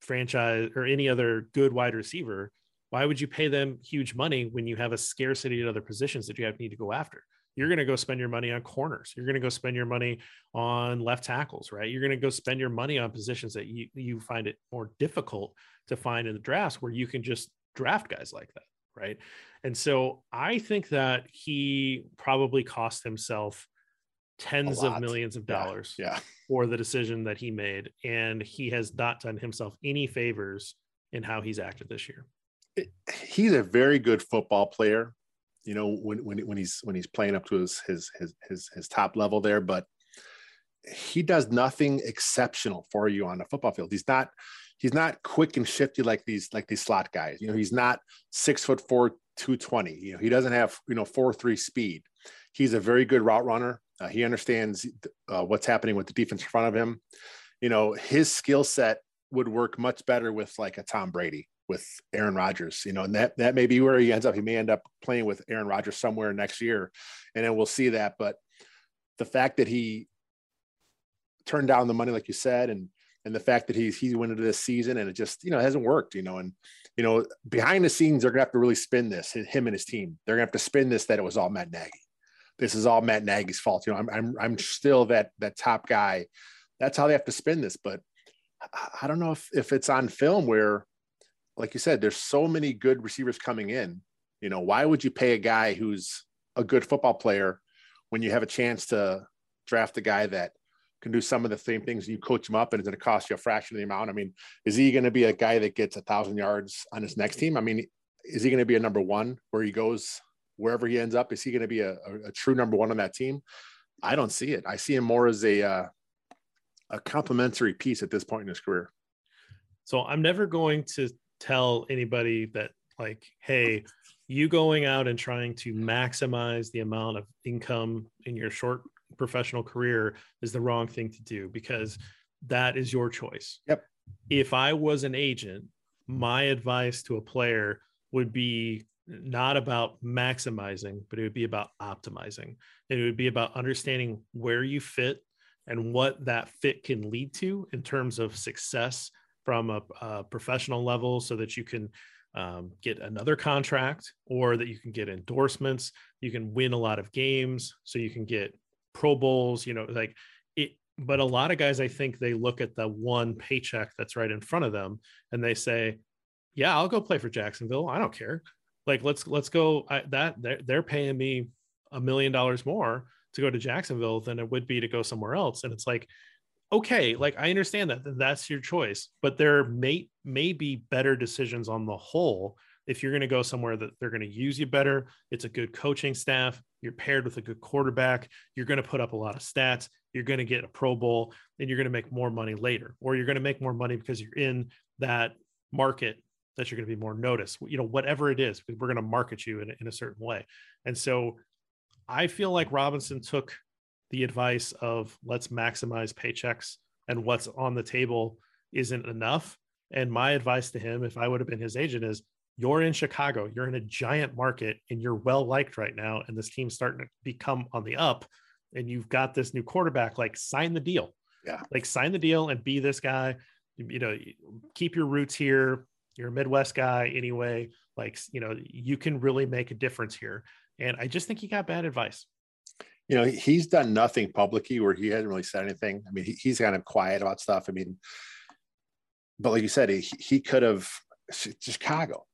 franchise or any other good wide receiver, why would you pay them huge money when you have a scarcity at other positions that you have need to go after? You're going to go spend your money on corners. You're going to go spend your money on left tackles, right? You're going to go spend your money on positions that you, you find it more difficult to find in the drafts where you can just draft guys like that, right? And so I think that he probably cost himself tens of millions of dollars yeah, yeah. for the decision that he made. And he has not done himself any favors in how he's acted this year. He's a very good football player, you know, when, when, when he's, when he's playing up to his, his, his, his, his top level there, but he does nothing exceptional for you on the football field. He's not, he's not quick and shifty like these, like these slot guys, you know, he's not six foot four, 220, you know, he doesn't have, you know, four, three speed. He's a very good route runner uh, he understands uh, what's happening with the defense in front of him. You know, his skill set would work much better with like a Tom Brady, with Aaron Rodgers. You know, and that that may be where he ends up. He may end up playing with Aaron Rodgers somewhere next year, and then we'll see that. But the fact that he turned down the money, like you said, and and the fact that he's he went into this season and it just you know hasn't worked. You know, and you know behind the scenes they're gonna have to really spin this. Him and his team, they're gonna have to spin this that it was all Matt Nagy this is all Matt Nagy's fault. You know, I'm I'm I'm still that that top guy. That's how they have to spin this. But I don't know if if it's on film where, like you said, there's so many good receivers coming in. You know, why would you pay a guy who's a good football player when you have a chance to draft a guy that can do some of the same things and you coach him up and it's going to cost you a fraction of the amount? I mean, is he going to be a guy that gets a thousand yards on his next team? I mean, is he going to be a number one where he goes wherever he ends up, is he going to be a, a, a, true number one on that team? I don't see it. I see him more as a uh, a complementary piece at this point in his career. So I'm never going to tell anybody that like, hey, you going out and trying to maximize the amount of income in your short professional career is the wrong thing to do because that is your choice. Yep. If I was an agent, my advice to a player would be not about maximizing, but it would be about optimizing. It would be about understanding where you fit and what that fit can lead to in terms of success from a, a professional level so that you can um, get another contract or that you can get endorsements. You can win a lot of games so you can get Pro Bowls, you know, like it. But a lot of guys, I think they look at the one paycheck that's right in front of them and they say, yeah, I'll go play for Jacksonville. I don't care like let's let's go I, that they're, they're paying me a million dollars more to go to Jacksonville than it would be to go somewhere else and it's like okay like I understand that that's your choice but there may may be better decisions on the whole if you're going to go somewhere that they're going to use you better it's a good coaching staff you're paired with a good quarterback you're going to put up a lot of stats you're going to get a pro bowl and you're going to make more money later or you're going to make more money because you're in that market that you're going to be more noticed you know whatever it is we're going to market you in, in a certain way. And so i feel like robinson took the advice of let's maximize paychecks and what's on the table isn't enough and my advice to him if i would have been his agent is you're in chicago you're in a giant market and you're well liked right now and this team's starting to become on the up and you've got this new quarterback like sign the deal yeah like sign the deal and be this guy you know keep your roots here You're a Midwest guy anyway. Like, you know, you can really make a difference here. And I just think he got bad advice. You know, he's done nothing publicly where he hasn't really said anything. I mean, he, he's kind of quiet about stuff. I mean, but like you said, he, he could have Chicago.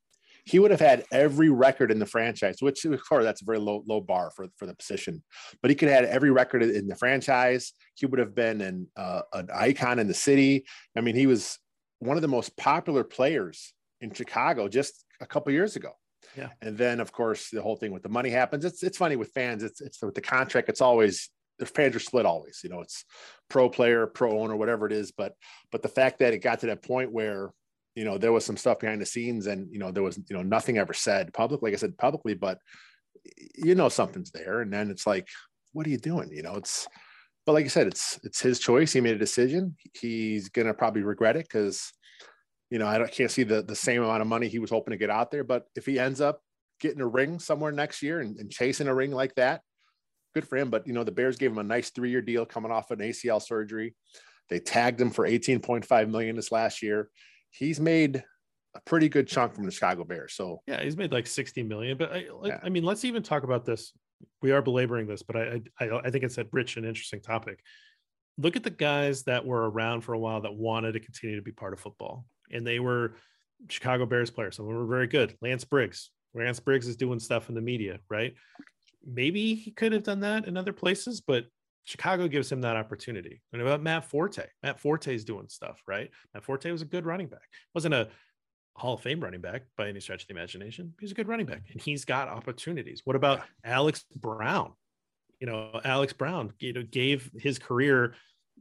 He would have had every record in the franchise, which of course that's a very low low bar for, for the position. But he could have had every record in the franchise. He would have been an uh, an icon in the city. I mean, he was one of the most popular players in Chicago just a couple years ago. Yeah. And then of course the whole thing with the money happens. It's it's funny with fans. It's it's with the contract. It's always the fans are split always. You know, it's pro player, pro owner, whatever it is. But but the fact that it got to that point where you know there was some stuff behind the scenes and you know there was you know nothing ever said public like i said publicly but you know something's there and then it's like what are you doing you know it's but like I said, it's it's his choice. He made a decision. He's gonna probably regret it because you know, I can't see the, the same amount of money he was hoping to get out there. But if he ends up getting a ring somewhere next year and, and chasing a ring like that, good for him. But, you know, the Bears gave him a nice three year deal coming off an ACL surgery. They tagged him for 18.5 million this last year. He's made a pretty good chunk from the Chicago Bears. So yeah, he's made like 60 million. But I, yeah. I mean, let's even talk about this. We are belaboring this, but I, I, I think it's a rich and interesting topic. Look at the guys that were around for a while that wanted to continue to be part of football and they were Chicago Bears players. Some of them were very good. Lance Briggs. Lance Briggs is doing stuff in the media, right? Maybe he could have done that in other places, but Chicago gives him that opportunity. And about Matt Forte, Matt Forte is doing stuff, right? Matt Forte was a good running back. wasn't a Hall of Fame running back by any stretch of the imagination. He's a good running back, and he's got opportunities. What about Alex Brown? You know, Alex Brown, you know, gave his career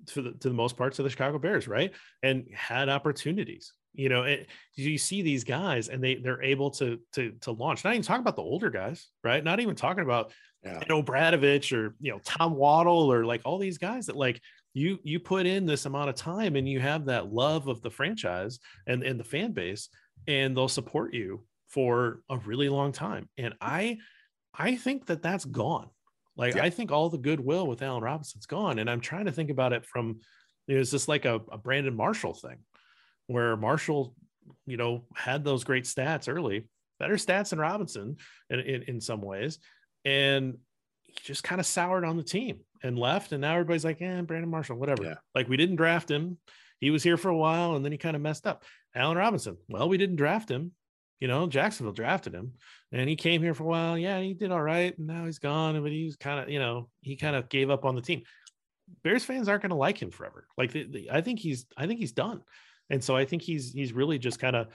to the to the most parts of the Chicago Bears, right? And had opportunities you know it, you see these guys and they they're able to to to launch. Not even talking about the older guys right? Not even talking about yeah. you know Bradovich or you know Tom Waddle or like all these guys that like you you put in this amount of time and you have that love of the franchise and and the fan base and they'll support you for a really long time. And I I think that that's gone. Like yeah. I think all the goodwill with Allen Robinson's gone. And I'm trying to think about it from you know, it's just like a, a Brandon Marshall thing where Marshall, you know, had those great stats early, better stats than Robinson in, in, in some ways. And he just kind of soured on the team and left. And now everybody's like, eh, Brandon Marshall, whatever. Yeah. Like we didn't draft him. He was here for a while and then he kind of messed up. Allen Robinson, well, we didn't draft him. You know, Jacksonville drafted him and he came here for a while. Yeah, he did all right. And now he's gone. But he's kind of, you know, he kind of gave up on the team. Bears fans aren't going to like him forever. Like the, the, I think he's, I think he's done. And so I think he's he's really just kind of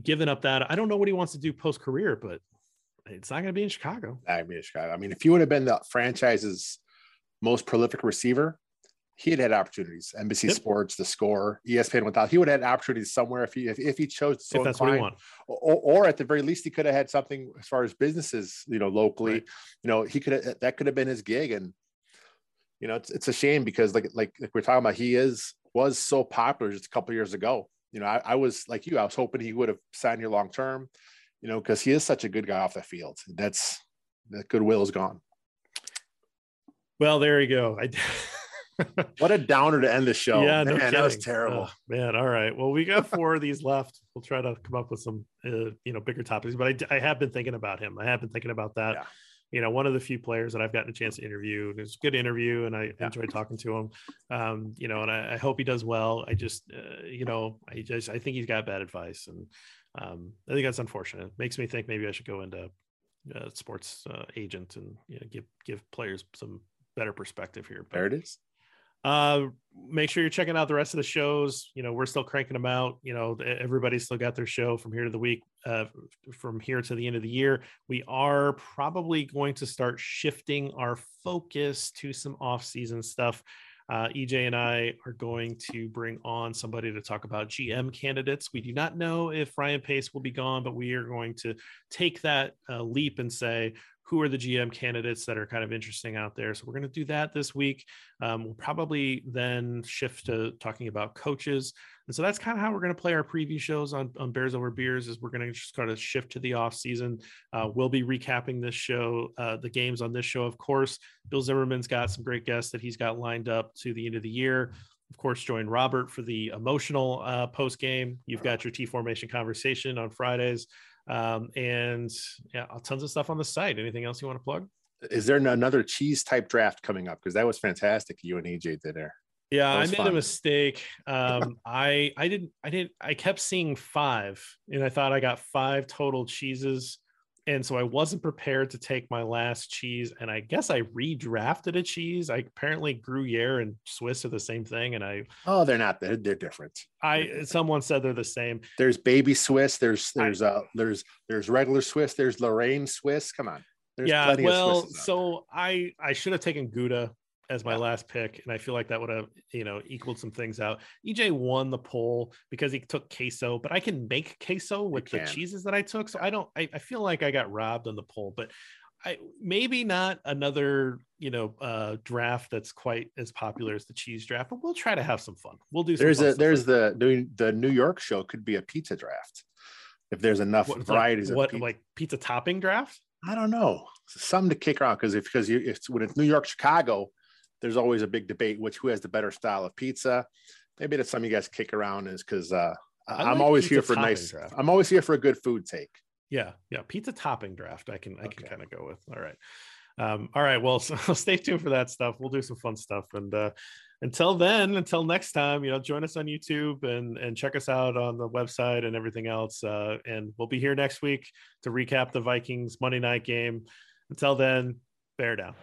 given up that. I don't know what he wants to do post career, but it's not going to be in Chicago. I mean, Chicago. I mean, if he would have been the franchise's most prolific receiver, he had had opportunities. NBC yep. Sports, the score, ESPN without he would have had opportunities somewhere if he if, if he chose to so if that's what he or, or, at the very least he could have had something as far as businesses, you know, locally. Right. You know, he could have that could have been his gig. And you know, it's it's a shame because like like, like we're talking about, he is was so popular just a couple years ago. You know, I, I, was like you, I was hoping he would have signed here long term, you know, because he is such a good guy off the field. That's that goodwill is gone. Well, there you go. I what a downer to end the show. Yeah, no man, that was terrible. Oh, man, all right. Well, we got four of these left. We'll try to come up with some, uh, you know, bigger topics. But I, I have been thinking about him. I have been thinking about that. Yeah you know, one of the few players that I've gotten a chance to interview. It was a good interview, and I yeah. enjoyed talking to him. Um, you know, and I, I, hope he does well. I just, uh, you know, I just I think he's got bad advice, and um, I think that's unfortunate. It makes me think maybe I should go into uh, sports uh, agent and you know, give give players some better perspective here. But, there it is. Uh, make sure you're checking out the rest of the shows. You know, we're still cranking them out. You know, everybody's still got their show from here to the week, uh, from here to the end of the year. We are probably going to start shifting our focus to some off-season stuff. Uh, EJ and I are going to bring on somebody to talk about GM candidates. We do not know if Ryan Pace will be gone, but we are going to take that uh, leap and say, who are the GM candidates that are kind of interesting out there. So we're going to do that this week. Um, we'll probably then shift to talking about coaches. And so that's kind of how we're going to play our preview shows on, on Bears Over Beers is we're going to just kind of shift to the off season. Uh, we'll be recapping this show, uh, the games on this show. Of course, Bill Zimmerman's got some great guests that he's got lined up to the end of the year. of course, join Robert for the emotional uh, post game. You've got your T formation conversation on Fridays, um, and yeah, tons of stuff on the site. Anything else you want to plug? Is there another cheese type draft coming up? Because that was fantastic. You and AJ did there. Yeah, I made fun. a mistake. Um, I I didn't I didn't I kept seeing five, and I thought I got five total cheeses and so I wasn't prepared to take my last cheese, and I guess I redrafted a cheese. I apparently Gruyere and Swiss are the same thing, and I oh, they're not. They're, they're different. I someone said they're the same. There's baby Swiss. There's there's I, uh there's there's regular Swiss. There's Lorraine Swiss. Come on. There's yeah. Well, so I I should have taken Gouda as my yeah. last pick, and I feel like that would have you know equaled some things out. EJ won the poll because he took queso, but I can make queso with the cheeses that I took, so I don't. I, I feel like I got robbed on the poll, but I maybe not another you know uh draft that's quite as popular as the cheese draft, but we'll try to have some fun. We'll do. Some there's a there's the the the New York show could be a pizza draft if there's enough what, varieties. Like, what pizza. like pizza topping draft? I don't know. Some to kick around because if because you it's when it's New York Chicago there's always a big debate which who has the better style of pizza. Maybe that's something you guys kick around is because uh, I'm like always here for nice. Draft. I'm always here for a good food take. Yeah, yeah, pizza topping draft. I can I can kind of go with. All right, um, all right. Well, so stay tuned for that stuff. We'll do some fun stuff, and uh, until then, until next time, you know, join us on YouTube and and check us out on the website and everything else. Uh, and we'll be here next week to recap the Vikings Monday night game. Until then, bear down.